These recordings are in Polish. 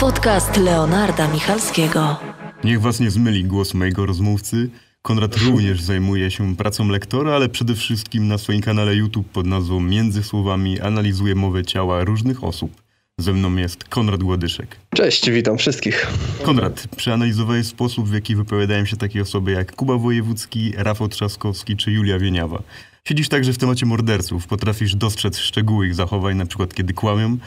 Podcast Leonarda Michalskiego. Niech was nie zmyli głos mojego rozmówcy. Konrad również zajmuje się pracą lektora, ale przede wszystkim na swoim kanale YouTube pod nazwą Między Słowami analizuje mowę ciała różnych osób. Ze mną jest Konrad Łodyszek. Cześć, witam wszystkich. Konrad, przeanalizowałeś sposób, w jaki wypowiadają się takie osoby jak Kuba Wojewódzki, Rafał Trzaskowski czy Julia Wieniawa. Siedzisz także w temacie morderców, potrafisz dostrzec szczegóły ich zachowań, na przykład kiedy kłamią,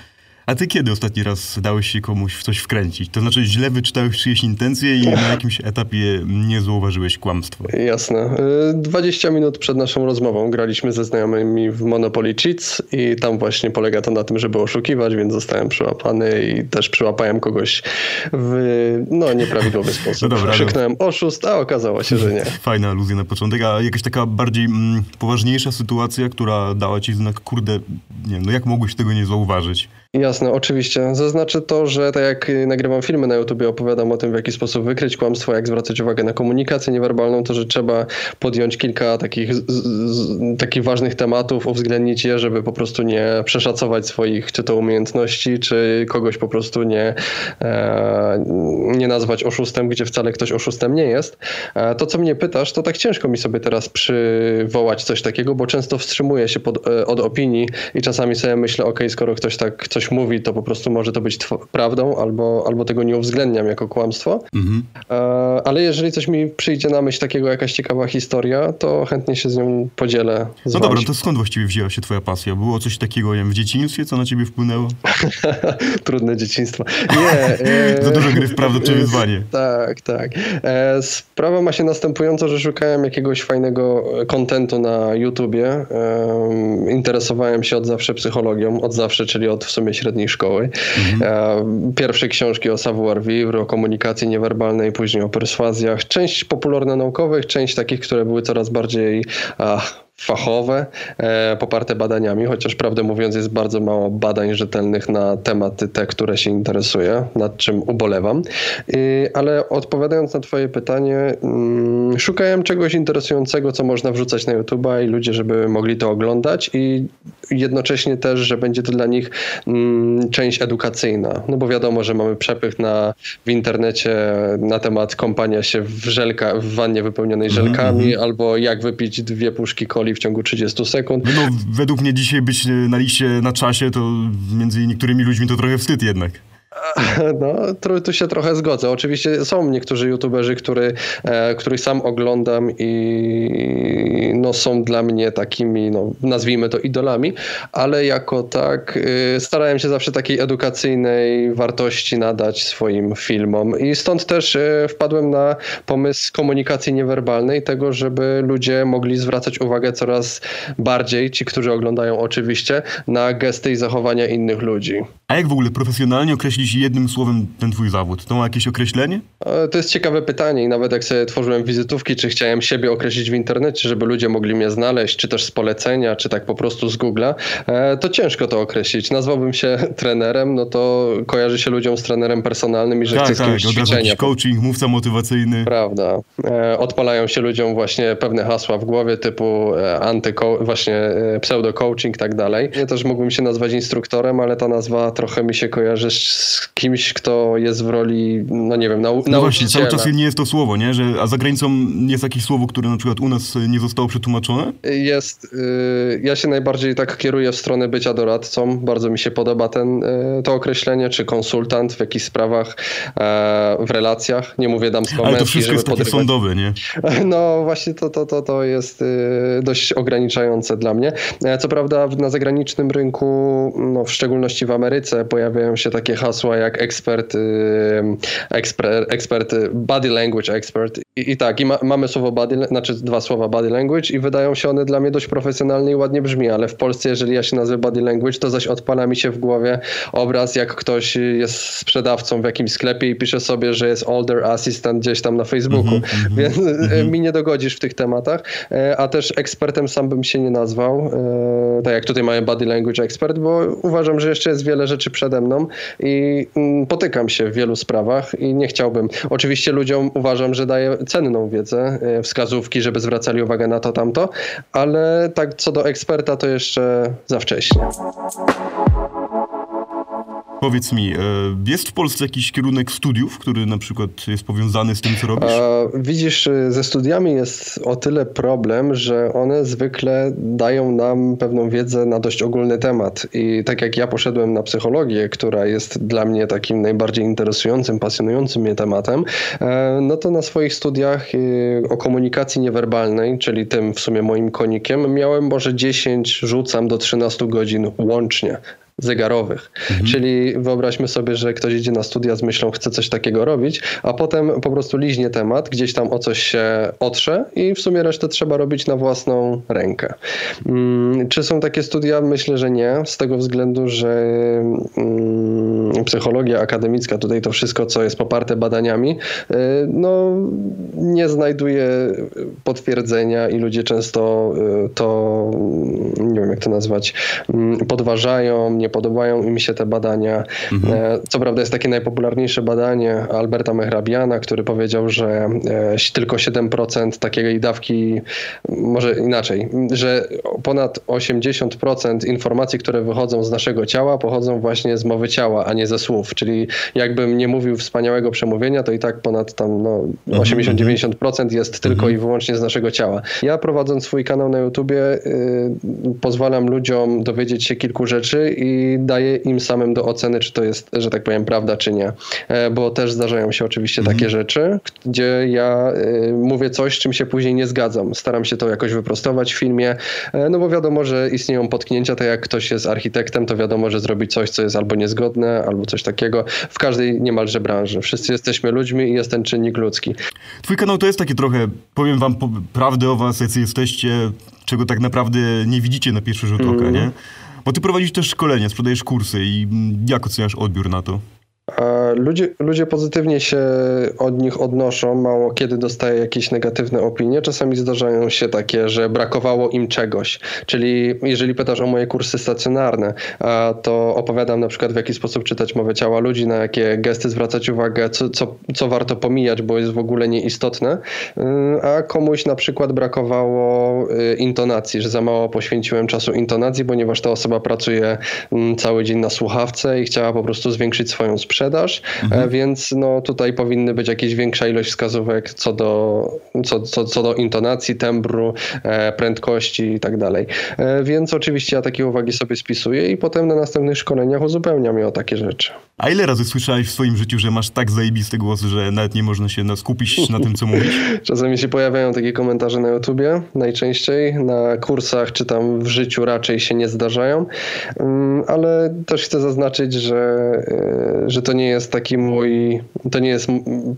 a ty kiedy ostatni raz dałeś się komuś w coś wkręcić? To znaczy źle wyczytałeś czyjeś intencje i na jakimś etapie nie zauważyłeś kłamstwa. Jasne. 20 y, minut przed naszą rozmową graliśmy ze znajomymi w Monopoly Cheats i tam właśnie polega to na tym, żeby oszukiwać, więc zostałem przyłapany i też przyłapałem kogoś w no, nieprawidłowy sposób. No dobra, Krzyknąłem oszust, a okazało się, że nie. Fajna aluzja na początek, a jakaś taka bardziej mm, poważniejsza sytuacja, która dała ci znak, kurde, nie no jak mogłeś tego nie zauważyć? Jasne, oczywiście. Zaznaczę to, że tak jak nagrywam filmy na YouTube, opowiadam o tym, w jaki sposób wykryć kłamstwo, jak zwracać uwagę na komunikację niewerbalną, to że trzeba podjąć kilka takich, z, z, takich ważnych tematów, uwzględnić je, żeby po prostu nie przeszacować swoich czy to umiejętności, czy kogoś po prostu nie, e, nie nazwać oszustem, gdzie wcale ktoś oszustem nie jest. E, to, co mnie pytasz, to tak ciężko mi sobie teraz przywołać coś takiego, bo często wstrzymuję się pod, e, od opinii i czasami sobie myślę, ok, skoro ktoś tak coś coś mówi, to po prostu może to być prawdą, albo, albo tego nie uwzględniam jako kłamstwo. Mhm. E, ale jeżeli coś mi przyjdzie na myśl takiego, jakaś ciekawa historia, to chętnie się z nią podzielę. Z no dobra, to skąd właściwie wzięła się twoja pasja? Było coś takiego nie wiem, w dzieciństwie, co na ciebie wpłynęło? Trudne dzieciństwo. Nie. Za dużo gry w prawdę czy wyzwanie. Tak, tak. E, sprawa ma się następująco, że szukałem jakiegoś fajnego kontentu na YouTubie. E, interesowałem się od zawsze psychologią, od zawsze, czyli od w sumie średniej szkoły. Mhm. Pierwsze książki o savoir-vivre, o komunikacji niewerbalnej, później o perswazjach. Część popularno-naukowych, część takich, które były coraz bardziej ach, fachowe, e, poparte badaniami, chociaż prawdę mówiąc jest bardzo mało badań rzetelnych na tematy te, które się interesuje, nad czym ubolewam. Ale odpowiadając na twoje pytanie, mm, szukałem czegoś interesującego, co można wrzucać na YouTube i ludzie, żeby mogli to oglądać i jednocześnie też, że będzie to dla nich mm, część edukacyjna. No bo wiadomo, że mamy przepych na, w internecie na temat kąpania się w, żelka, w wannie wypełnionej mhm, żelkami, mm -hmm. albo jak wypić dwie puszki coli w ciągu 30 sekund. No, według mnie dzisiaj być na liście na czasie, to między niektórymi ludźmi to trochę wstyd jednak. No, tu się trochę zgodzę. Oczywiście są niektórzy youtuberzy, który, e, których sam oglądam i no, są dla mnie takimi, no, nazwijmy to idolami, ale jako tak y, starałem się zawsze takiej edukacyjnej wartości nadać swoim filmom i stąd też y, wpadłem na pomysł komunikacji niewerbalnej, tego, żeby ludzie mogli zwracać uwagę coraz bardziej, ci, którzy oglądają oczywiście, na gesty i zachowania innych ludzi. A jak w ogóle profesjonalnie określić jednym słowem ten twój zawód? To ma jakieś określenie? To jest ciekawe pytanie i nawet jak sobie tworzyłem wizytówki, czy chciałem siebie określić w internecie, żeby ludzie mogli mnie znaleźć, czy też z polecenia, czy tak po prostu z Google'a, e, to ciężko to określić. Nazwałbym się trenerem, no to kojarzy się ludziom z trenerem personalnym i że tak, chce z kimś tak, coaching, mówca motywacyjny. Prawda. E, odpalają się ludziom właśnie pewne hasła w głowie typu e, antyko, właśnie pseudo-coaching i tak dalej. Ja też mógłbym się nazwać instruktorem, ale ta nazwa trochę mi się kojarzy z kimś, kto jest w roli, no nie wiem, nau no właśnie, cały czas nie jest to słowo, nie? Że, a za granicą jest jakieś słowo, które na przykład u nas nie zostało przetłumaczone? Jest. Y, ja się najbardziej tak kieruję w stronę bycia doradcą. Bardzo mi się podoba ten, y, to określenie, czy konsultant w jakichś sprawach, e, w relacjach. Nie mówię damsko Ale to wszystko jest takie sądowe, nie? No właśnie to, to, to, to jest y, dość ograniczające dla mnie. E, co prawda na zagranicznym rynku, no w szczególności w Ameryce, pojawiają się takie hasła jak ekspert, ekspert, ekspert body language expert. I, i tak, i ma, mamy słowo body, znaczy dwa słowa body language i wydają się one dla mnie dość profesjonalne i ładnie brzmi, ale w Polsce, jeżeli ja się nazwę body language, to zaś odpala mi się w głowie obraz, jak ktoś jest sprzedawcą w jakimś sklepie i pisze sobie, że jest older assistant gdzieś tam na Facebooku, mm -hmm, więc mm -hmm. mi nie dogodzisz w tych tematach, e, a też ekspertem sam bym się nie nazwał, e, tak jak tutaj mamy body language expert, bo uważam, że jeszcze jest wiele rzeczy przede mną i mm, potykam się w wielu sprawach i nie chciałbym. Oczywiście ludziom uważam, że daję cenną wiedzę, wskazówki, żeby zwracali uwagę na to, tamto, ale tak co do eksperta to jeszcze za wcześnie. Powiedz mi, e, jest w Polsce jakiś kierunek studiów, który na przykład jest powiązany z tym, co robisz? A, widzisz, ze studiami jest o tyle problem, że one zwykle dają nam pewną wiedzę na dość ogólny temat. I tak jak ja poszedłem na psychologię, która jest dla mnie takim najbardziej interesującym, pasjonującym mnie tematem, e, no to na swoich studiach e, o komunikacji niewerbalnej, czyli tym w sumie moim konikiem, miałem może 10, rzucam do 13 godzin łącznie zegarowych. Mhm. Czyli wyobraźmy sobie, że ktoś idzie na studia z myślą, chce coś takiego robić, a potem po prostu liźnie temat, gdzieś tam o coś się otrze i w sumie resztę trzeba robić na własną rękę. Hmm, czy są takie studia? Myślę, że nie, z tego względu, że hmm, psychologia akademicka, tutaj to wszystko, co jest poparte badaniami, y, no nie znajduje potwierdzenia i ludzie często y, to, nie wiem jak to nazwać, mm, podważają, nie podobają im się te badania. Mhm. E, co prawda jest takie najpopularniejsze badanie Alberta Mehrabiana, który powiedział, że e, tylko 7% takiej dawki, może inaczej, że ponad 80% informacji, które wychodzą z naszego ciała, pochodzą właśnie z mowy ciała, a nie ze słów. Czyli jakbym nie mówił wspaniałego przemówienia, to i tak ponad tam no, 80-90% mhm. jest tylko mhm. i wyłącznie z naszego ciała. Ja prowadząc swój kanał na YouTubie y, pozwalam ludziom dowiedzieć się kilku rzeczy i daje im samym do oceny, czy to jest, że tak powiem, prawda, czy nie. E, bo też zdarzają się oczywiście mhm. takie rzeczy, gdzie ja e, mówię coś, z czym się później nie zgadzam. Staram się to jakoś wyprostować w filmie, e, no bo wiadomo, że istnieją potknięcia, tak jak ktoś jest architektem, to wiadomo, że zrobi coś, co jest albo niezgodne, albo coś takiego. W każdej niemalże branży. Wszyscy jesteśmy ludźmi i jest ten czynnik ludzki. Twój kanał to jest takie trochę, powiem wam prawdę o was, jacy jesteście, czego tak naprawdę nie widzicie na pierwszy rzut oka, mm. nie? Bo ty prowadzisz też szkolenia, sprzedajesz kursy i jak oceniasz odbiór na to? Ludzie, ludzie pozytywnie się od nich odnoszą, mało kiedy dostaję jakieś negatywne opinie. Czasami zdarzają się takie, że brakowało im czegoś. Czyli jeżeli pytasz o moje kursy stacjonarne, to opowiadam na przykład w jaki sposób czytać mowę ciała ludzi, na jakie gesty zwracać uwagę, co, co, co warto pomijać, bo jest w ogóle nieistotne. A komuś na przykład brakowało y, intonacji, że za mało poświęciłem czasu intonacji, ponieważ ta osoba pracuje mm, cały dzień na słuchawce i chciała po prostu zwiększyć swoją sprzedaż, mhm. E, więc no tutaj powinny być jakieś większa ilość wskazówek co do, co, co, co do intonacji, tembru, e, prędkości i tak dalej. E, więc oczywiście ja takie uwagi sobie spisuję i potem na następnych szkoleniach uzupełniam je o takie rzeczy. A ile razy słyszałeś w swoim życiu, że masz tak zajebisty głos, że nawet nie można się skupić na tym, co mówisz? Czasami się pojawiają takie komentarze na YouTubie, najczęściej. Na kursach czy tam w życiu raczej się nie zdarzają, mm, ale też chcę zaznaczyć, że, że to nie jest taki mój, to nie jest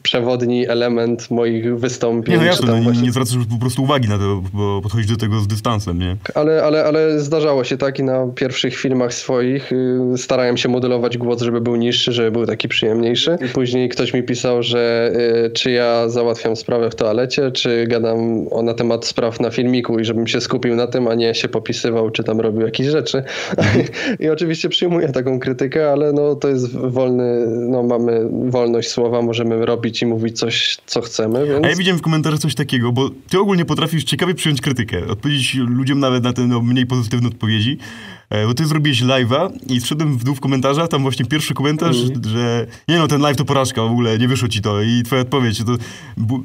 przewodni element moich wystąpień. Nie, no jasne, no, właśnie... nie zwracasz po prostu uwagi na to, bo podchodzisz do tego z dystansem, nie? Ale, ale, ale zdarzało się tak i na pierwszych filmach swoich y, starałem się modelować głos, żeby był niższy, żeby był taki przyjemniejszy. Później ktoś mi pisał, że y, czy ja załatwiam sprawę w toalecie, czy gadam o, na temat spraw na filmiku i żebym się skupił na tym, a nie się popisywał, czy tam robił jakieś rzeczy. I oczywiście przyjmuję taką krytykę, ale no to jest wolny no, mamy wolność słowa, możemy robić i mówić coś, co chcemy. Więc... A ja widziałem w komentarzach coś takiego, bo ty ogólnie potrafisz ciekawie przyjąć krytykę, odpowiedzieć ludziom nawet na te no, mniej pozytywne odpowiedzi. E, bo ty zrobiłeś live'a i wszedłem w dół w komentarzach, tam właśnie pierwszy komentarz, mm. że nie no, ten live to porażka w ogóle, nie wyszło ci to i twoja odpowiedź, to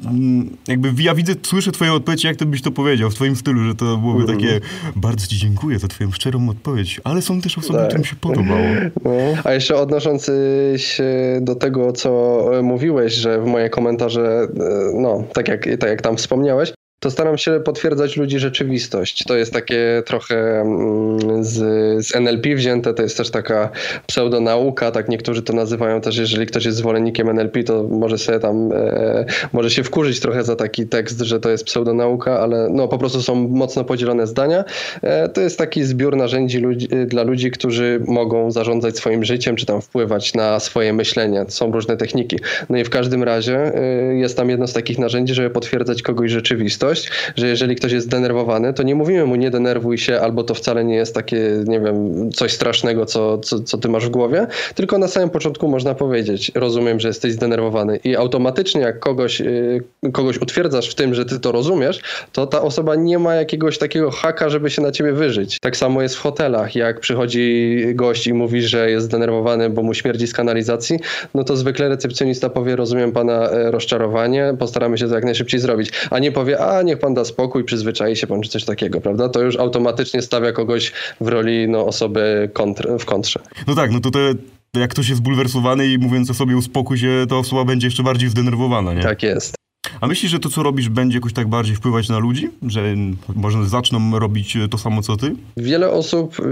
mm, jakby ja widzę, słyszę twoją odpowiedź, jak to byś to powiedział, w twoim stylu, że to byłoby mm. takie, bardzo ci dziękuję za twoją szczerą odpowiedź, ale są też osoby, tak. którym się podobało. No. A jeszcze odnosząc się do tego, co mówiłeś, że w moje komentarze, e, no, tak jak, tak jak tam wspomniałeś, to staram się potwierdzać ludzi rzeczywistość. To jest takie trochę mm, z, z NLP wzięte, to jest też taka pseudonauka, tak niektórzy to nazywają też, jeżeli ktoś jest zwolennikiem NLP, to może sobie tam, e, może się wkurzyć trochę za taki tekst, że to jest pseudonauka, ale no po prostu są mocno podzielone zdania. E, to jest taki zbiór narzędzi ludzi, dla ludzi, którzy mogą zarządzać swoim życiem, czy tam wpływać na swoje myślenie. Są różne techniki. No i w każdym razie e, jest tam jedno z takich narzędzi, żeby potwierdzać kogoś rzeczywistość, że jeżeli ktoś jest zdenerwowany, to nie mówimy mu nie denerwuj się, albo to wcale nie jest takie, nie wiem, coś strasznego, co, co, co ty masz w głowie, tylko na samym początku można powiedzieć, rozumiem, że jesteś zdenerwowany i automatycznie jak kogoś, yy, kogoś utwierdzasz w tym, że ty to rozumiesz, to ta osoba nie ma jakiegoś takiego haka, żeby się na ciebie wyżyć. Tak samo jest w hotelach, jak przychodzi gość i mówi, że jest zdenerwowany, bo mu śmierdzi z kanalizacji, no to zwykle recepcjonista powie, rozumiem pana e, rozczarowanie, postaramy się to jak najszybciej zrobić, a nie powie, a niech pan da spokój, przyzwyczai się pan, czy coś takiego, prawda? To już automatycznie stawia kogoś w roli no, osoby kontr, w kontrze. No tak, no to te, jak ktoś jest bulwersowany i mówiąc o sobie uspokój się, to osoba będzie jeszcze bardziej zdenerwowana, nie? Tak jest. A myślisz, że to, co robisz, będzie jakoś tak bardziej wpływać na ludzi? Że może zaczną robić to samo, co ty? Wiele osób, y,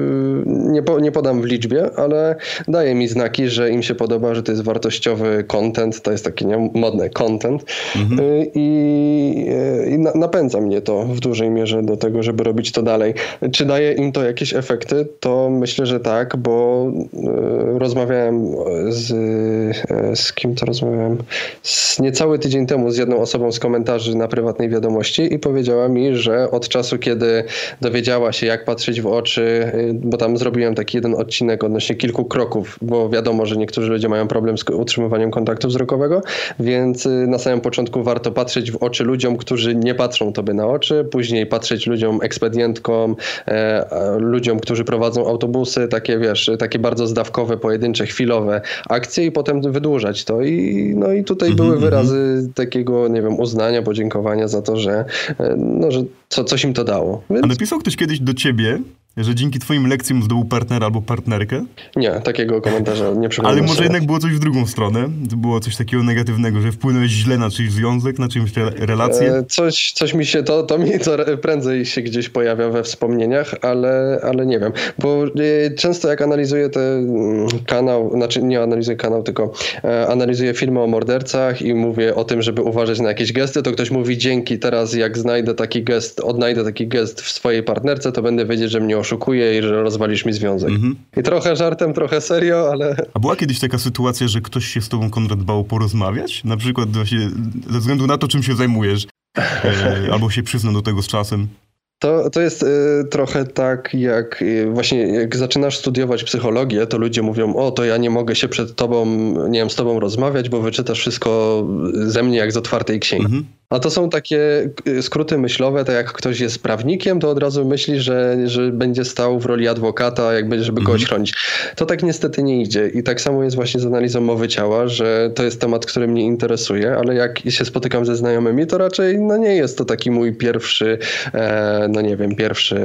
nie, po, nie podam w liczbie, ale daje mi znaki, że im się podoba, że to jest wartościowy content, to jest taki nie, modny content mhm. Y, i, y, i napędza mnie to w dużej mierze do tego, żeby robić to dalej. Czy daje im to jakieś efekty? To myślę, że tak, bo rozmawiałem z, z kim to rozmawiałem? Z niecały tydzień temu z jedną osobą z komentarzy na prywatnej wiadomości i powiedziała mi, że od czasu, kiedy dowiedziała się, jak patrzeć w oczy, y, bo tam zrobiłem taki jeden odcinek odnośnie kilku kroków, bo wiadomo, że niektórzy ludzie mają problem z utrzymywaniem kontaktu wzrokowego, więc y, na samym początku warto patrzeć w oczy ludziom, którzy nie patrzą tobie na oczy, później patrzeć ludziom, ekspedientkom, e, ludziom, którzy prowadzą autobusy, takie wiesz, takie bardzo zdawkowe, pojedyncze, chwilowe akcje i potem wydłużać to. I, no i tutaj były mhm, wyrazy takiego, nie wiem, uznania, podziękowania za to, że, e, no, że co, coś im to dało. Więc... A napisał ktoś kiedyś do ciebie, że dzięki twoim lekcjom zdobył partnera albo partnerkę? Nie, takiego komentarza nie przypomnę. Ale może jednak było coś w drugą stronę? Było coś takiego negatywnego, że wpłynąłeś źle na czyjś związek, na czyjąś relację? E, coś, coś mi się, to, to mi to prędzej się gdzieś pojawia we wspomnieniach, ale, ale nie wiem. Bo e, często jak analizuję ten mm, kanał, znaczy nie analizuję kanał, tylko e, analizuję filmy o mordercach i mówię o tym, żeby uważać na jakieś gesty, to ktoś mówi dzięki, teraz jak znajdę taki gest, odnajdę taki gest w swojej partnerce, to będę wiedzieć, że mnie oszukuje i że rozwalisz mi związek. Mhm. I trochę żartem, trochę serio, ale... A była kiedyś taka sytuacja, że ktoś się z tobą, Konrad, bał porozmawiać? Na przykład właśnie ze względu na to, czym się zajmujesz. E, albo się przyznał do tego z czasem. To, to jest y, trochę tak, jak y, właśnie jak zaczynasz studiować psychologię, to ludzie mówią, o to ja nie mogę się przed tobą, nie wiem, z tobą rozmawiać, bo wyczytasz wszystko ze mnie jak z otwartej księgi. Mhm. A to są takie y, skróty myślowe, tak jak ktoś jest prawnikiem, to od razu myśli, że, że będzie stał w roli adwokata, jakby, żeby kogoś mhm. chronić. To tak niestety nie idzie. I tak samo jest właśnie z analizą mowy ciała, że to jest temat, który mnie interesuje, ale jak się spotykam ze znajomymi, to raczej no nie jest to taki mój pierwszy, e, no nie wiem, pierwszy,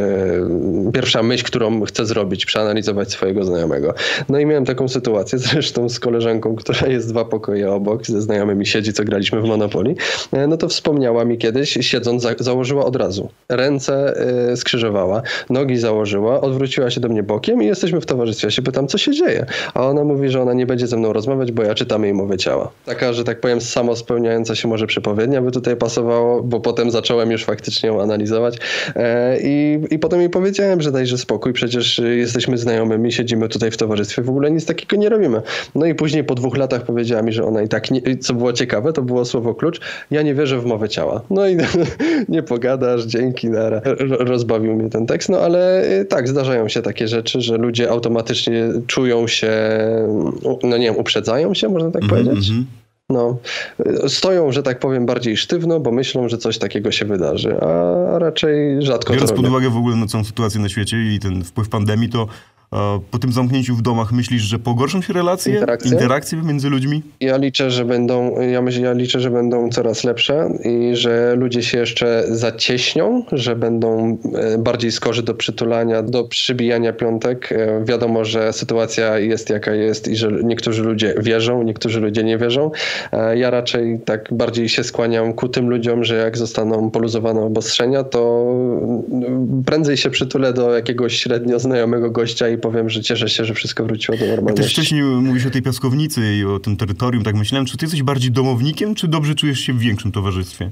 pierwsza myśl, którą chcę zrobić, przeanalizować swojego znajomego. No i miałem taką sytuację zresztą z koleżanką, która jest dwa pokoje obok, ze znajomymi siedzi, co graliśmy w Monopoly. E, no to wspomniała mi kiedyś, siedząc, za, założyła od razu. Ręce y, skrzyżowała, nogi założyła, odwróciła się do mnie bokiem i jesteśmy w towarzystwie. Ja się pytam, co się dzieje? A ona mówi, że ona nie będzie ze mną rozmawiać, bo ja czytam jej mowę ciała. Taka, że tak powiem, samo spełniająca się może przepowiednia by tutaj pasowało, bo potem zacząłem już faktycznie ją analizować e, i, i potem jej powiedziałem, że dajże spokój, przecież jesteśmy znajomymi, siedzimy tutaj w towarzystwie, w ogóle nic takiego nie robimy. No i później po dwóch latach powiedziała mi, że ona i tak, nie, co było ciekawe, to było słowo klucz, ja nie wierzę w w mowę ciała. No i nie pogadasz, dzięki, nara. rozbawił mnie ten tekst. No ale y, tak, zdarzają się takie rzeczy, że ludzie automatycznie czują się, no nie wiem, uprzedzają się, można tak mm -hmm. powiedzieć? Mhm. No, stoją, że tak powiem, bardziej sztywno, bo myślą, że coś takiego się wydarzy, a raczej rzadko Biorąc pod uwagę w ogóle no, całą sytuację na świecie i ten wpływ pandemii, to po tym zamknięciu w domach myślisz, że pogorszą się relacje, interakcje, interakcje między ludźmi? Ja liczę, że będą, ja, ja liczę, że będą coraz lepsze i że ludzie się jeszcze zacieśnią, że będą e, bardziej skorzy do przytulania, do przybijania piątek. E, wiadomo, że sytuacja jest jaka jest i że niektórzy ludzie wierzą, niektórzy ludzie nie wierzą. E, ja raczej tak bardziej się skłaniam ku tym ludziom, że jak zostaną poluzowane obostrzenia, to prędzej się przytulę do jakiegoś średnio znajomego gościa i powiem, że cieszę się, że wszystko wróciło do normalności. Też wcześniej mówisz o tej piaskownicy i o tym terytorium, tak myślałem, czy ty jesteś bardziej domownikiem, czy dobrze czujesz się w większym towarzystwie?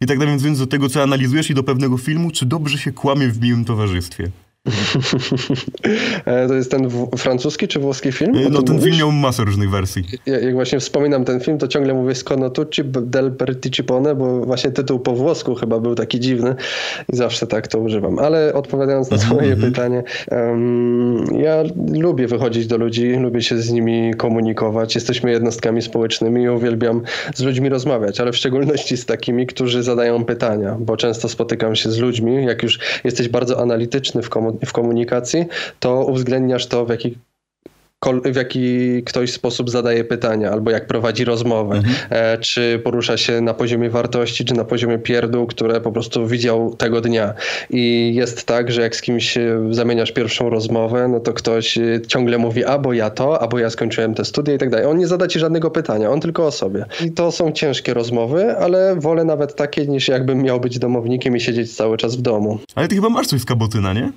I tak nawiązując do tego, co analizujesz i do pewnego filmu, czy dobrze się kłamie w miłym towarzystwie? E, to jest ten francuski czy włoski film? O No ten mówisz? film miał masę różnych wersji. Ja- Jak właśnie wspominam ten film, to ciągle mówię Scono tutti del participone, bo właśnie tytuł po włosku chyba był taki dziwny i zawsze tak to używam. Ale odpowiadając na twoje mhm. pytanie, em, ja lubię wychodzić do ludzi, lubię się z nimi komunikować. Jesteśmy jednostkami społecznymi i uwielbiam z ludźmi rozmawiać, ale w szczególności z takimi, którzy zadają pytania, bo często spotykam się z ludźmi, jak już jesteś bardzo analityczny w, komu- w komunikacji, to uwzględniasz to w jaki w jaki ktoś sposób zadaje pytania, albo jak prowadzi rozmowę, Mhm. e, czy porusza się na poziomie wartości, czy na poziomie pierdół, które po prostu widział tego dnia. I jest tak, że jak z kimś e, zamieniasz pierwszą rozmowę, no to ktoś e, ciągle mówi, albo ja to, albo ja skończyłem te studia i tak dalej. On nie zada ci żadnego pytania, on tylko o sobie. I to są ciężkie rozmowy, ale wolę nawet takie, niż jakbym miał być domownikiem i siedzieć cały czas w domu. Ale ty chyba masz coś z kabotyna, nie?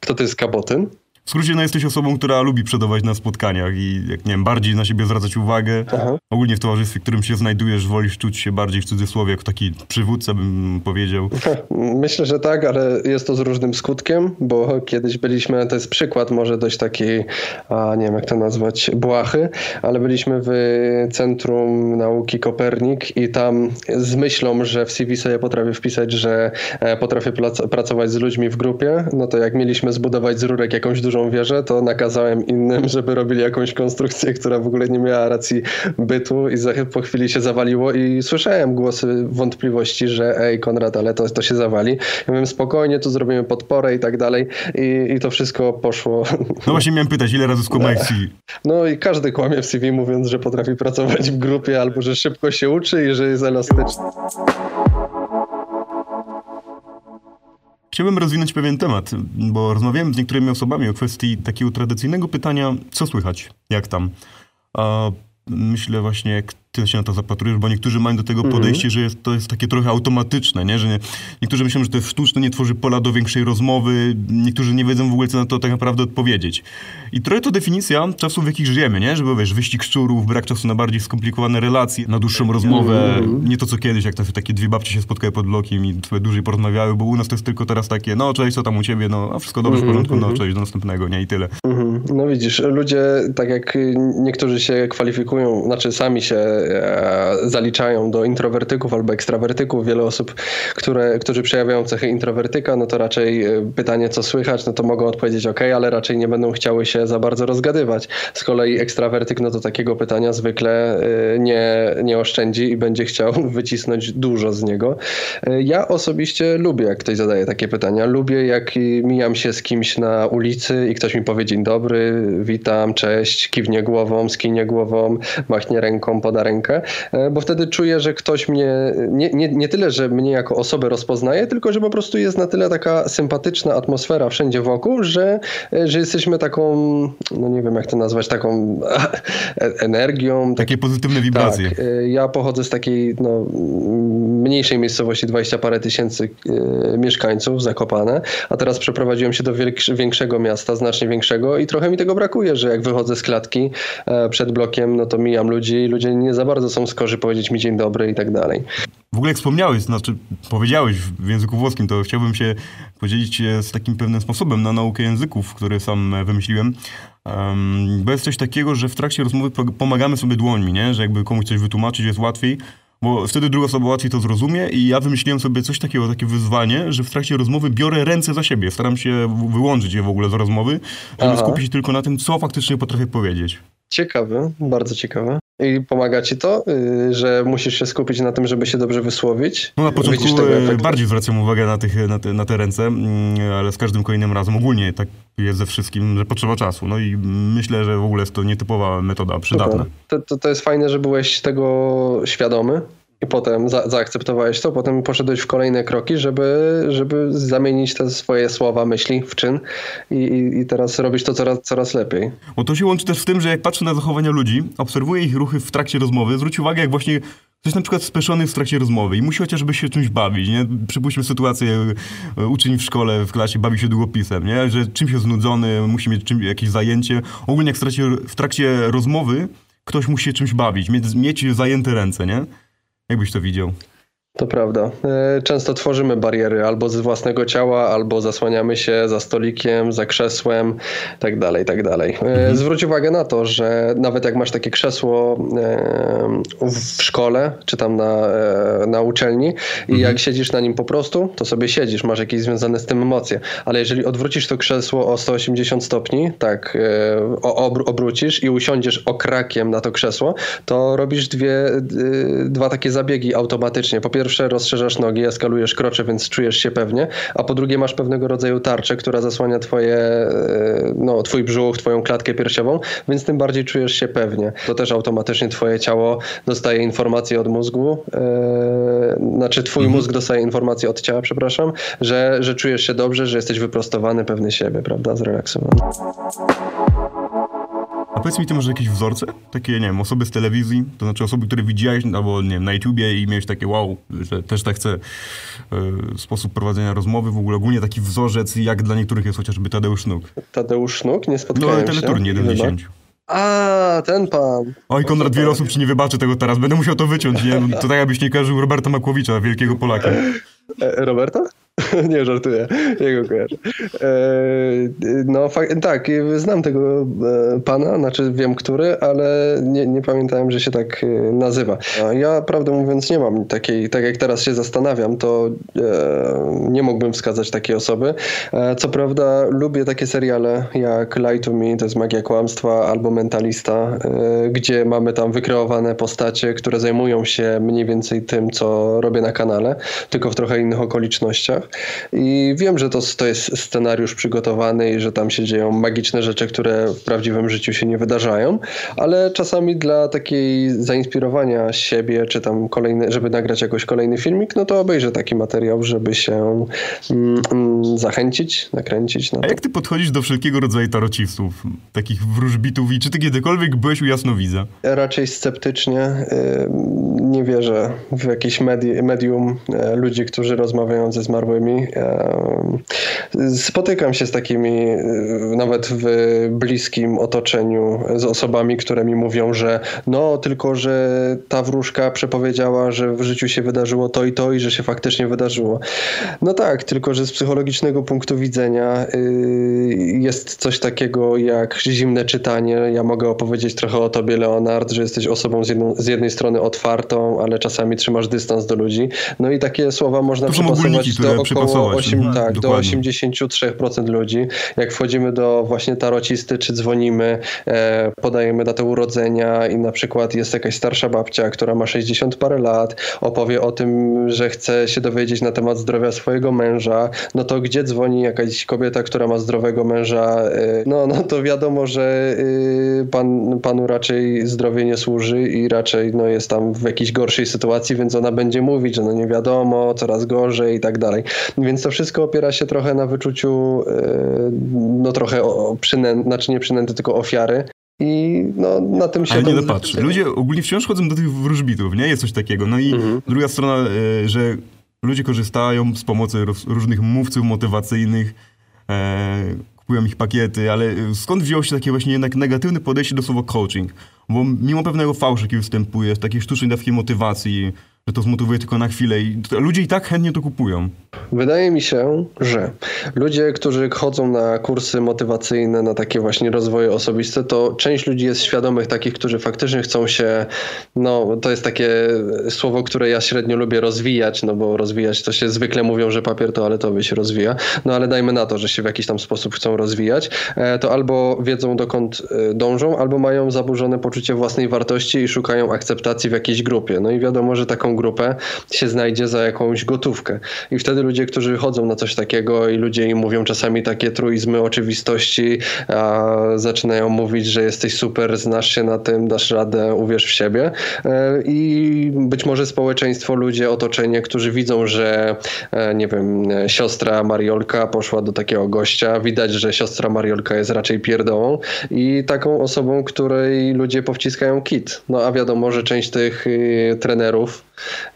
Kto to jest kabotyn? W skrócie, no jesteś osobą, która lubi przodować na spotkaniach i, jak nie wiem, bardziej na siebie zwracać uwagę. Aha. Ogólnie w towarzystwie, w którym się znajdujesz, wolisz czuć się bardziej w cudzysłowie jako taki przywódca, bym powiedział. Myślę, że tak, ale jest to z różnym skutkiem, bo kiedyś byliśmy, to jest przykład może dość takiej, a nie wiem jak to nazwać, błachy, ale byliśmy w Centrum Nauki Kopernik i tam z myślą, że w CV sobie potrafię wpisać, że e, potrafię plac- pracować z ludźmi w grupie, no to jak mieliśmy zbudować z rurek jakąś dużą wieżę, to nakazałem innym, żeby robili jakąś konstrukcję, która w ogóle nie miała racji bytu i za, po chwili się zawaliło i słyszałem głosy wątpliwości, że ej Konrad, ale to, to się zawali. Ja mówię spokojnie, tu zrobimy podporę i tak dalej i, i to wszystko poszło. No właśnie miałem pytać, ile razy skłamałeś CV? No i każdy kłamie w CV mówiąc, że potrafi pracować w grupie albo że szybko się uczy i że jest elastyczny. Chciałbym rozwinąć pewien temat, bo rozmawiałem z niektórymi osobami o kwestii takiego tradycyjnego pytania, co słychać, jak tam. A myślę właśnie, ty się na to zapatrujesz, bo niektórzy mają do tego podejście, że jest, to jest takie trochę automatyczne, nie? że nie, niektórzy myślą, że to jest sztuczne, nie tworzy pola do większej rozmowy, niektórzy nie wiedzą w ogóle, co na to tak naprawdę odpowiedzieć. I trochę to definicja czasów, w jakich żyjemy, nie? Żeby, wiesz, wyścig szczurów, brak czasu na bardziej skomplikowane relacje, na dłuższą rozmowę, nie to co kiedyś, jak te, takie dwie babcie się spotkały pod blokiem i sobie dłużej porozmawiały, bo u nas to jest tylko teraz takie, no cześć, co tam u ciebie, no a wszystko dobrze, w porządku, no cześć, do następnego, nie? I tyle. Mhm. No widzisz, ludzie, tak jak y, niektórzy się kwalifikują, znaczy sami się zaliczają do introwertyków albo ekstrawertyków, wiele osób, które, którzy przejawiają cechy introwertyka, no to raczej e, pytanie, co słychać, no to mogą odpowiedzieć ok, ale raczej nie będą chciały się za bardzo rozgadywać. Z kolei ekstrawertyk, no to takiego pytania zwykle e, nie, nie oszczędzi i będzie chciał wycisnąć dużo z niego. E, Ja osobiście lubię, jak ktoś zadaje takie pytania. Lubię, jak mijam się z kimś na ulicy i ktoś mi powie dzień dobry, witam, cześć, kiwnie głową, skinie głową, machnie ręką, poda rękę, e, bo wtedy czuję, że ktoś mnie, nie, nie, nie tyle, że mnie jako osobę rozpoznaje, tylko że po prostu jest na tyle taka sympatyczna atmosfera wszędzie wokół, że, e, że jesteśmy taką, no nie wiem jak to nazwać, taką e, energią, Takie pozytywne wibracje. tak, y, ja pochodzę z takiej no, mniejszej miejscowości, 20 parę tysięcy mieszkańców, Zakopane, a teraz przeprowadziłem się do większego miasta, znacznie większego i trochę mi tego brakuje, że jak wychodzę z klatki e, przed blokiem, no to mijam ludzi i ludzie nie za bardzo są skorzy powiedzieć mi dzień dobry i tak dalej. W ogóle jak wspomniałeś, znaczy powiedziałeś w języku włoskim, to chciałbym się podzielić e, z takim pewnym sposobem na naukę języków, który sam e, wymyśliłem. Um, bo jest coś takiego, że w trakcie rozmowy po- pomagamy sobie dłońmi, nie? Że jakby komuś coś wytłumaczyć jest łatwiej, bo wtedy druga osoba łatwiej to zrozumie i ja wymyśliłem sobie coś takiego, takie wyzwanie, że w trakcie rozmowy biorę ręce za siebie, staram się wyłączyć je w ogóle z rozmowy, żeby Aha. skupić się tylko na tym, co faktycznie potrafię powiedzieć. Ciekawe, bardzo ciekawe. I pomaga ci to, y, że musisz się skupić na tym, żeby się dobrze wysłowić? No na początku efektu? bardziej zwracam uwagę na, tych, na, te, na te ręce, mm, ale z każdym kolejnym razem ogólnie tak jest ze wszystkim, że potrzeba czasu. No i myślę, że w ogóle jest to nietypowa metoda, przydatna. Super. To, to, to jest fajne, że byłeś tego świadomy i potem za, zaakceptowałeś to, potem poszedłeś w kolejne kroki, żeby, żeby zamienić te swoje słowa, myśli w czyn i, i, teraz robić to coraz, coraz lepiej. Bo to się łączy też z tym, że jak patrzę na zachowania ludzi, obserwuję ich ruchy w trakcie rozmowy, zwróć uwagę, jak właśnie ktoś na przykład spieszony w trakcie rozmowy i musi chociażby się czymś bawić, nie? Przypuśćmy sytuację, e, uczeń w szkole, w klasie bawi się długopisem, nie? Że czymś jest znudzony, musi mieć czym, jakieś zajęcie. Ogólnie jak w trakcie, w trakcie rozmowy ktoś musi się czymś bawić, mieć, mieć zajęte ręce, nie? Jakbyś to widział? To prawda. E, często tworzymy bariery albo z własnego ciała, albo zasłaniamy się za stolikiem, za krzesłem, tak dalej, tak dalej. E, mhm. Zwróć uwagę na to, że nawet jak masz takie krzesło e, w szkole, czy tam na, na uczelni i mhm. jak siedzisz na nim po prostu, to sobie siedzisz, masz jakieś związane z tym emocje. Ale jeżeli odwrócisz to krzesło o 180 stopni, tak, obrócisz i usiądziesz okrakiem na to krzesło, to robisz dwie, dwa takie zabiegi automatycznie. Po pierwsze rozszerzasz nogi, eskalujesz krocze, więc czujesz się pewnie, a po drugie masz pewnego rodzaju tarczę, która zasłania twoje, e, no, twój brzuch, twoją klatkę piersiową, więc tym bardziej czujesz się pewnie. To też automatycznie twoje ciało dostaje informacje od mózgu, yy, znaczy twój mhm. mózg dostaje informacje od ciała, przepraszam, że, że czujesz się dobrze, że jesteś wyprostowany, pewny siebie, prawda, zrelaksowany. A powiedz mi, ty może jakieś wzorce? Takie, nie wiem, osoby z telewizji, to znaczy osoby, które widziałeś albo, nie wiem, na YouTubie i miałeś takie wow, że też tak chcę, y, sposób prowadzenia rozmowy, w ogóle ogólnie taki wzorzec, jak dla niektórych jest chociażby Tadeusz Sznuk. Tadeusz Sznuk? Nie spotkałem no, się. No, teleturniej 1 10. A, ten pan. Oj, Konrad, wiele osób ci nie wybaczy tego teraz. Będę musiał to wyciąć, nie? To tak, jakbyś nie kojarzył Roberta Makłowicza, wielkiego Polaka. E, Roberta? nie żartuję, jego kojarzę. E, no tak, znam tego e, pana, znaczy wiem który, ale nie, nie pamiętałem, że się tak e, nazywa. Ja prawdę mówiąc nie mam takiej, tak jak teraz się zastanawiam, to nie mógłbym wskazać takiej osoby. Co prawda lubię takie seriale jak Lie to Me, to jest Magia Kłamstwa, albo Mentalista, gdzie mamy tam wykreowane postacie, które zajmują się mniej więcej tym, co robię na kanale, tylko w trochę innych okolicznościach. I wiem, że to, to jest scenariusz przygotowany i że tam się dzieją magiczne rzeczy, które w prawdziwym życiu się nie wydarzają, ale czasami dla takiej zainspirowania siebie, czy tam kolejny, żeby nagrać jakoś kolejny filmik, no to obejrzę taki materiał, żeby się mm, mm zachęcić, nakręcić. A jak ty podchodzisz do wszelkiego rodzaju tarocistów, takich wróżbitów i czy ty kiedykolwiek byłeś u jasnowidza? Raczej sceptycznie. Nie wierzę w jakieś medi medium e, ludzi, którzy rozmawiają ze zmarłymi Spotykam się z takimi e, nawet w bliskim otoczeniu z osobami, które mi mówią, że no tylko, że ta wróżka przepowiedziała, że w życiu się wydarzyło to i to i że się faktycznie wydarzyło. No tak, tylko że z psychologicznego punktu widzenia y, jest coś takiego jak zimne czytanie. Ja mogę opowiedzieć trochę o tobie, Leonard, że jesteś osobą z, jedną, z jednej strony otwartą, ale czasami trzymasz dystans do ludzi. No i takie słowa można przypasować do około około 8, mhm, tak, do 83% ludzi. Jak wchodzimy do właśnie tarocisty, czy dzwonimy, e, podajemy datę urodzenia i na przykład jest jakaś starsza babcia, która ma 60 parę lat, opowie o tym, że chce się dowiedzieć na temat zdrowia swojego męża, no to gdzie dzwoni jakaś kobieta, która ma zdrowego męża, e, no, no to wiadomo, że e, pan, panu raczej zdrowie nie służy i raczej no, jest tam w jakiejś gorszej sytuacji, więc ona będzie mówić, że no nie wiadomo, coraz gorzej i tak dalej. Więc to wszystko opiera się trochę na wyczuciu, e, no trochę przynęty, znaczy nie przynęty, tylko ofiary. I no, na tym się... Ale nie, patrz, ludzie ogólnie wciąż chodzą do tych wróżbitów, nie? Jest coś takiego. No i mhm. druga strona, e, że ludzie korzystają z pomocy różnych mówców motywacyjnych, e, kupują ich pakiety, ale skąd wzięło się takie właśnie jednak negatywne podejście do słowa coaching? Bo mimo pewnego fałszu, jaki występuje, takiej sztucznej dawki motywacji, że to zmotywuje tylko na chwilę i ludzie i tak chętnie to kupują. Wydaje mi się, że ludzie, którzy chodzą na kursy motywacyjne, na takie właśnie rozwoje osobiste, to część ludzi jest świadomych takich, którzy faktycznie chcą się, no to jest takie słowo, które ja średnio lubię rozwijać, no bo rozwijać to się zwykle mówią, że papier toaletowy się rozwija, no ale dajmy na to, że się w jakiś tam sposób chcą rozwijać, e, to albo wiedzą dokąd e, dążą, albo mają zaburzone poczucie własnej wartości i szukają akceptacji w jakiejś grupie. No i wiadomo, że taką grupę się znajdzie za jakąś gotówkę. I wtedy ludzie, którzy chodzą na coś takiego i ludzie im mówią czasami takie truizmy oczywistości, zaczynają mówić, że jesteś super, znasz się na tym, dasz radę, uwierz w siebie. E, I być może społeczeństwo, ludzie, otoczenie, którzy widzą, że e, nie wiem, siostra Mariolka poszła do takiego gościa, widać, że siostra Mariolka jest raczej pierdołą i taką osobą, której ludzie powciskają kit. No a wiadomo, że część tych y, trenerów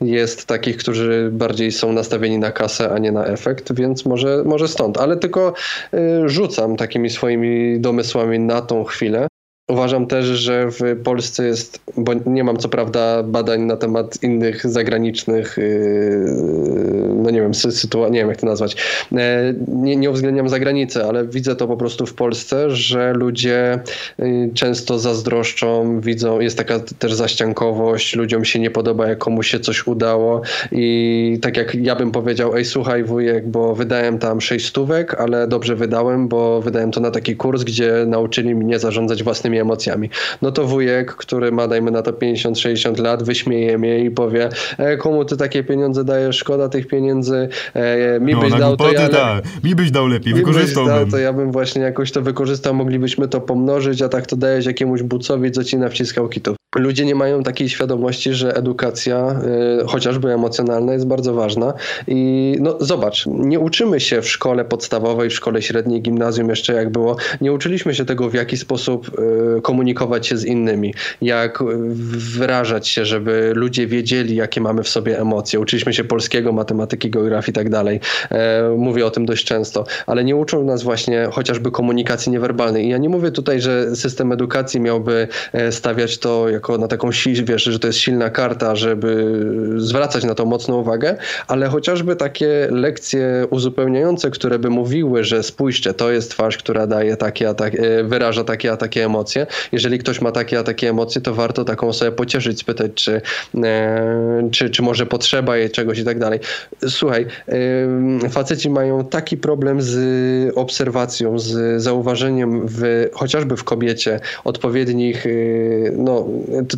jest takich, którzy bardziej są nastawieni na kasę, a nie na efekt, więc może, może stąd. Ale tylko y, rzucam takimi swoimi domysłami na tą chwilę, Uważam też, że w Polsce jest, bo nie mam co prawda badań na temat innych zagranicznych, yy, no nie wiem, sytuacji, nie wiem jak to nazwać, e, nie, nie uwzględniam zagranicy, ale widzę to po prostu w Polsce, że ludzie yy, często zazdroszczą, widzą, jest taka też zaściankowość, ludziom się nie podoba, jak komuś się coś udało. I tak jak ja bym powiedział, ej słuchaj wujek, bo wydałem tam sześć stówek, ale dobrze wydałem, bo wydałem to na taki kurs, gdzie nauczyli mnie zarządzać własnymi własnymi emocjami. No to wujek, który ma, dajmy na to 50-60 lat, wyśmieje mnie i powie, e, komu ty takie pieniądze dajesz, szkoda tych pieniędzy, e, mi No, byś dał, to ja... tak. Mi byś dał lepiej, mi byś wykorzystałbym. dał, to ja bym właśnie jakoś to wykorzystał, moglibyśmy to pomnożyć, a tak to dajesz jakiemuś bucowi, co ci nawciskał kitów. Ludzie nie mają takiej świadomości, że edukacja, y, chociażby emocjonalna, jest bardzo ważna. I no zobacz, nie uczymy się w szkole podstawowej, w szkole średniej, gimnazjum jeszcze jak było, nie uczyliśmy się tego, w jaki sposób y, komunikować się z innymi, jak wyrażać się, żeby ludzie wiedzieli, jakie mamy w sobie emocje. Uczyliśmy się polskiego, matematyki, geografii i tak dalej. E, mówię o tym dość często, ale nie uczą nas właśnie chociażby komunikacji niewerbalnej. I ja nie mówię tutaj, że system edukacji miałby e, stawiać to jako na taką siłę, wiesz, że to jest silna karta, żeby zwracać na to mocną uwagę, ale chociażby takie lekcje uzupełniające, które by mówiły, że spójrzcie, to jest twarz, która daje takie, a tak, e, wyraża takie, a takie emocje. Jeżeli ktoś ma takie, a takie emocje, to warto taką sobie pocieszyć, spytać, czy, e, czy, czy może potrzeba jej czegoś i tak dalej. Słuchaj, e, faceci mają taki problem z obserwacją, z zauważeniem w, chociażby w kobiecie odpowiednich, e, no,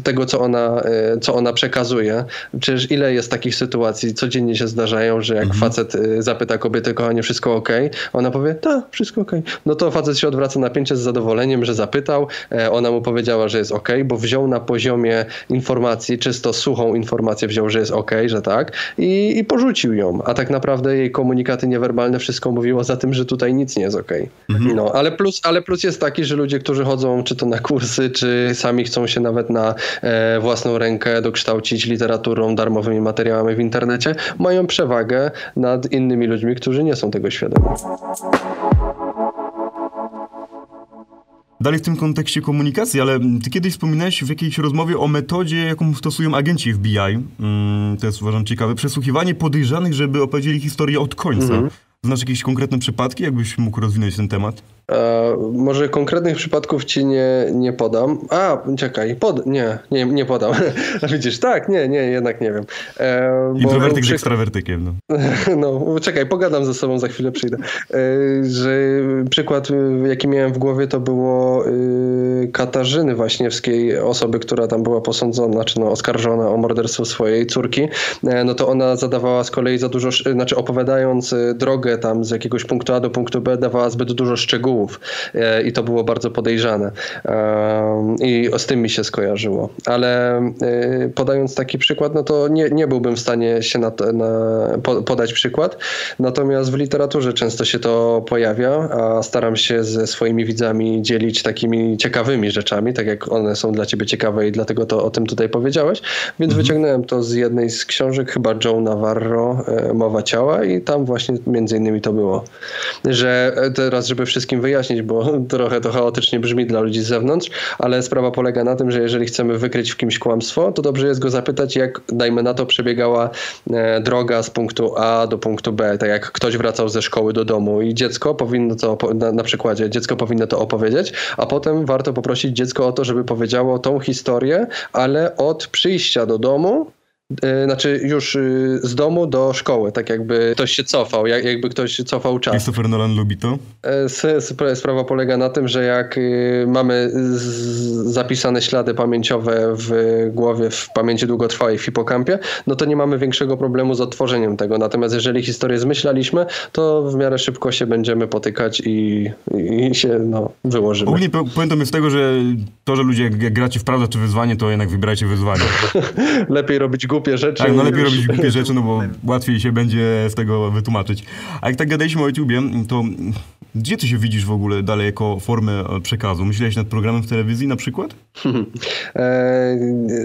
tego, co ona, e, co ona przekazuje. Przecież ile jest takich sytuacji, codziennie się zdarzają, że jak Mhm. facet e, zapyta kobietę, kochanie, wszystko ok? Ona powie, tak, wszystko ok. No to facet się odwraca napięcie z zadowoleniem, że zapytał. E, Ona mu powiedziała, że jest ok, bo wziął na poziomie informacji, czysto suchą informację wziął, że jest ok, że tak i, i porzucił ją. A tak naprawdę jej komunikaty niewerbalne wszystko mówiło za tym, że tutaj nic nie jest ok. No, ale plus, ale plus jest taki, że ludzie, którzy chodzą czy to na kursy, czy sami chcą się nawet na e, własną rękę dokształcić literaturą, darmowymi materiałami w internecie, mają przewagę nad innymi ludźmi, którzy nie są tego świadomi. Dalej w tym kontekście komunikacji, ale ty kiedyś wspominałeś w jakiejś rozmowie o metodzie, jaką stosują agenci FBI. Mm, to jest uważam ciekawe. Przesłuchiwanie podejrzanych, żeby opowiedzieli historię od końca. Znasz jakieś konkretne przypadki, jakbyś mógł rozwinąć ten temat? E, może konkretnych przypadków ci nie, nie podam. A, czekaj, pod, nie, nie, nie podam. Widzisz, tak, nie, nie, jednak nie wiem. E, Introwertyk z ekstrawertykiem. No. No, czekaj, pogadam ze sobą, za chwilę przyjdę. E, Że przykład, e, jaki miałem w głowie, to było e, Katarzyny Waśniewskiej, osoby, która tam była posądzona, czy no, oskarżona o morderstwo swojej córki. E, No to ona zadawała z kolei za dużo, znaczy opowiadając e, drogę tam z jakiegoś punktu A do punktu B, dawała zbyt dużo szczegółów E, i to było bardzo podejrzane. I z tym mi się skojarzyło. Ale e, podając taki przykład, no to nie, nie byłbym w stanie się na, na, po- podać przykład. Natomiast w literaturze często się to pojawia, a staram się ze swoimi widzami dzielić takimi ciekawymi rzeczami, tak jak one są dla ciebie ciekawe i dlatego to o tym tutaj powiedziałeś. Więc wyciągnąłem to z jednej z książek, chyba Joe Navarro, e, Mowa ciała i tam właśnie między innymi to było. Że e, teraz, żeby wszystkim wyjaśnić, bo trochę to chaotycznie brzmi dla ludzi z zewnątrz, ale sprawa polega na tym, że jeżeli chcemy wykryć w kimś kłamstwo, to dobrze jest go zapytać, jak, dajmy na to, przebiegała e, droga z punktu A do punktu B. Tak jak ktoś wracał ze szkoły do domu i dziecko powinno to, na, przykładzie, dziecko powinno to opowiedzieć, a potem warto poprosić dziecko o to, żeby powiedziało tą historię, ale od przyjścia do domu znaczy już y, z domu do szkoły, tak jakby ktoś się cofał, jak, jakby ktoś cofał czas. Christopher Nolan lubi to. E, Sprawa polega na tym, że jak y, mamy zapisane ślady pamięciowe w głowie, w pamięci długotrwałej w hipokampie, no to nie mamy większego problemu z odtworzeniem tego. Natomiast jeżeli historię zmyślaliśmy, to w miarę szybko się będziemy potykać i, i się no, wyłożymy. Ogólnie pamiętam jest tego, że to, że ludzie jak, jak gracie w prawdę czy wyzwanie, to jednak wybierajcie wyzwanie. Lepiej robić głupie rzeczy. Tak, no lepiej robić głupie rzeczy, no bo łatwiej się będzie z tego wytłumaczyć. A jak tak gadaliśmy o YouTubie, to Gdzie ty się widzisz w ogóle dalej jako formę e, przekazu? Myślałeś nad programem w telewizji na przykład? E,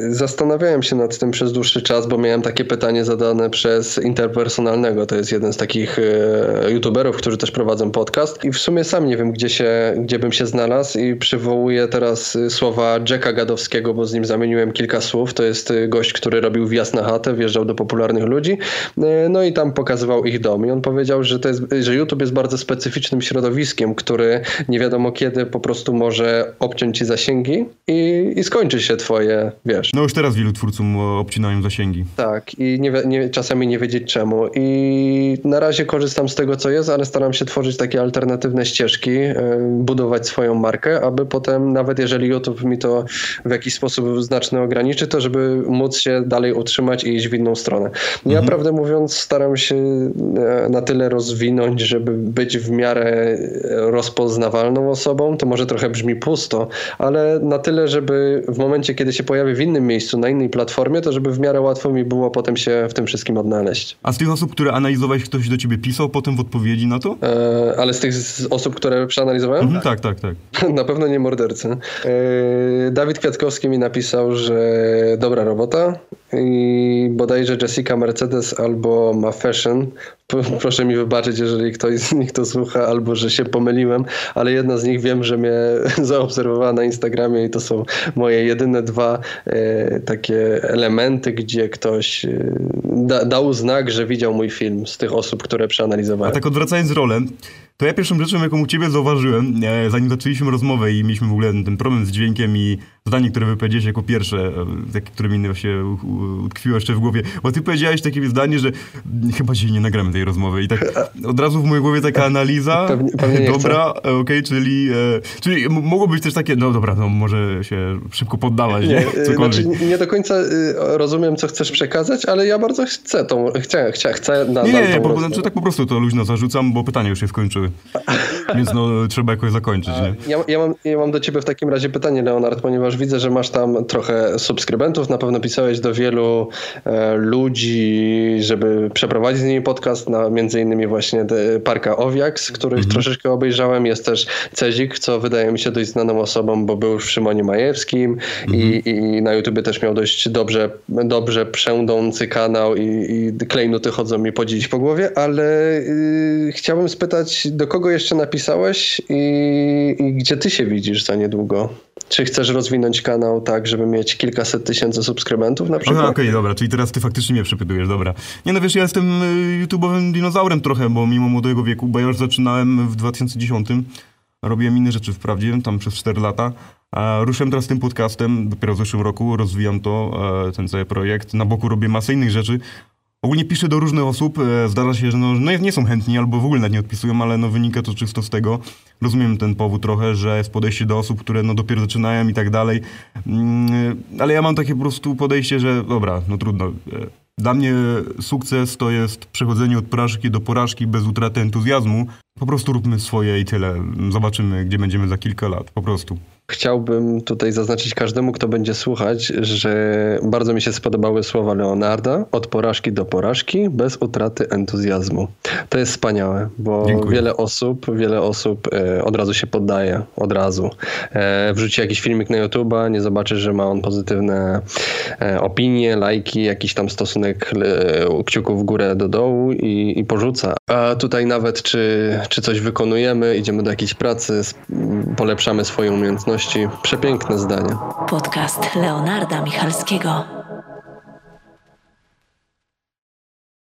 zastanawiałem się nad tym przez dłuższy czas, bo miałem takie pytanie zadane przez Interpersonalnego. To jest jeden z takich e, youtuberów, którzy też prowadzą podcast. I w sumie sam nie wiem, gdzie, się, gdzie bym się znalazł i przywołuję teraz słowa Jacka Gadowskiego, bo z nim zamieniłem kilka słów. To jest gość, który robił wjazd na chatę, wjeżdżał do popularnych ludzi, no i tam pokazywał ich dom. I on powiedział, że, to jest, że YouTube jest bardzo specyficznym środowiskiem, który nie wiadomo kiedy po prostu może obciąć ci zasięgi i, i skończy się twoje, wiesz. No już teraz wielu twórcom obcinają zasięgi. Tak i nie, nie, czasami nie wiedzieć czemu. I na razie korzystam z tego, co jest, ale staram się tworzyć takie alternatywne ścieżki, yy, budować swoją markę, aby potem, nawet jeżeli YouTube mi to w jakiś sposób znacznie ograniczy, to żeby móc się dalej utrzymać i iść w inną stronę. Ja mhm. prawdę mówiąc staram się e, na tyle rozwinąć, żeby być w miarę rozpoznawalną osobą. To może trochę brzmi pusto, ale na tyle, żeby w momencie, kiedy się pojawię w innym miejscu, na innej platformie, to żeby w miarę łatwo mi było potem się w tym wszystkim odnaleźć. A z tych osób, które analizowałeś, ktoś do ciebie pisał potem w odpowiedzi na to? E, ale z tych osób, które przeanalizowałem? Mhm, tak, tak, tak. na pewno nie mordercy. E, Dawid Kwiatkowski mi napisał, że dobra robota i bodajże Jessica Mercedes albo Ma Fashion proszę mi wybaczyć, jeżeli ktoś z nich to słucha, albo że się pomyliłem, ale jedna z nich wiem, że mnie zaobserwowała na Instagramie i to są moje jedyne dwa e, takie elementy, gdzie ktoś e, da, dał znak, że widział mój film z tych osób, które przeanalizowałem. A tak odwracając rolę, to ja pierwszą rzeczą, jaką u ciebie zauważyłem, e, zanim zaczęliśmy rozmowę i mieliśmy w ogóle ten problem z dźwiękiem i zdanie, które wypowiedziałeś jako pierwsze, e, które mi się utkwiło jeszcze w głowie, bo ty powiedziałeś takie zdanie, że chyba dzisiaj nie nagramy tej rozmowy i tak od razu w mojej głowie taka analiza, pewnie, pewnie dobra, e, okej, okay, czyli, czyli mogło być też takie, no dobra, no może się szybko poddawać, nie? nie? Znaczy, nie do końca rozumiem, co chcesz przekazać, ale ja bardzo chcę tą, chcę, chcę, chcę na, Nie, nie, nie, po, znaczy, tak po prostu to luźno zarzucam, bo pytania już się skończyły. Więc no, trzeba jakoś zakończyć, nie? Ja, ja, mam, ja mam do ciebie w takim razie pytanie, Leonard, ponieważ widzę, że masz tam trochę subskrybentów, na pewno pisałeś do wielu e, ludzi, żeby przeprowadzić z nimi podcast, na między innymi właśnie Parka Owiak, z których mhm. troszeczkę obejrzałem. Jest też Cezik, co wydaje mi się dość znaną osobą, bo był w Szymonie Majewskim mhm. i, i na YouTubie też miał dość dobrze, dobrze przędący kanał i, i klejnuty chodzą mi podzielić po głowie, ale y, chciałbym spytać, do kogo jeszcze napisałeś i, i gdzie ty się widzisz za niedługo? Czy chcesz rozwinąć kanał tak, żeby mieć kilkaset tysięcy subskrybentów na przykład? Okej, okay, dobra, czyli teraz ty faktycznie mnie przepytujesz, dobra. Nie no wiesz, ja jestem y, YouTube'owym dinozaurem trochę, bo mimo młodego wieku, bo ja już zaczynałem w 2010, robiłem inne rzeczy wprawdzie, tam przez 4 lata. Ruszyłem teraz tym podcastem, dopiero w zeszłym roku rozwijam to, e, ten cały projekt. Na boku robię masę innych rzeczy, Ogólnie piszę do różnych osób, e, zdarza się, że no, no nie są chętni albo w ogóle nawet nie odpisują, ale no wynika to czysto z tego. Rozumiem ten powód trochę, że jest podejście do osób, które no dopiero zaczynają i tak dalej. Mm, ale ja mam takie po prostu podejście, że dobra, no trudno. E, dla mnie sukces to jest przechodzenie od porażki do porażki bez utraty entuzjazmu. Po prostu róbmy swoje i tyle. Zobaczymy, gdzie będziemy za kilka lat. Po prostu. Chciałbym tutaj zaznaczyć każdemu, kto będzie słuchać, że bardzo mi się spodobały słowa Leonarda. Od porażki do porażki, bez utraty entuzjazmu. To jest wspaniałe, bo Dziękuję. wiele osób, wiele osób e, od razu się poddaje, od razu. E, wrzuci jakiś filmik na YouTube'a, nie zobaczy, że ma on pozytywne e, opinie, lajki, jakiś tam stosunek kciuków w górę do dołu i, i porzuca. A tutaj nawet czy, czy coś wykonujemy, idziemy do jakiejś pracy, polepszamy swoje umiejętności, Przepiękne zdanie. Podcast Leonarda Michalskiego.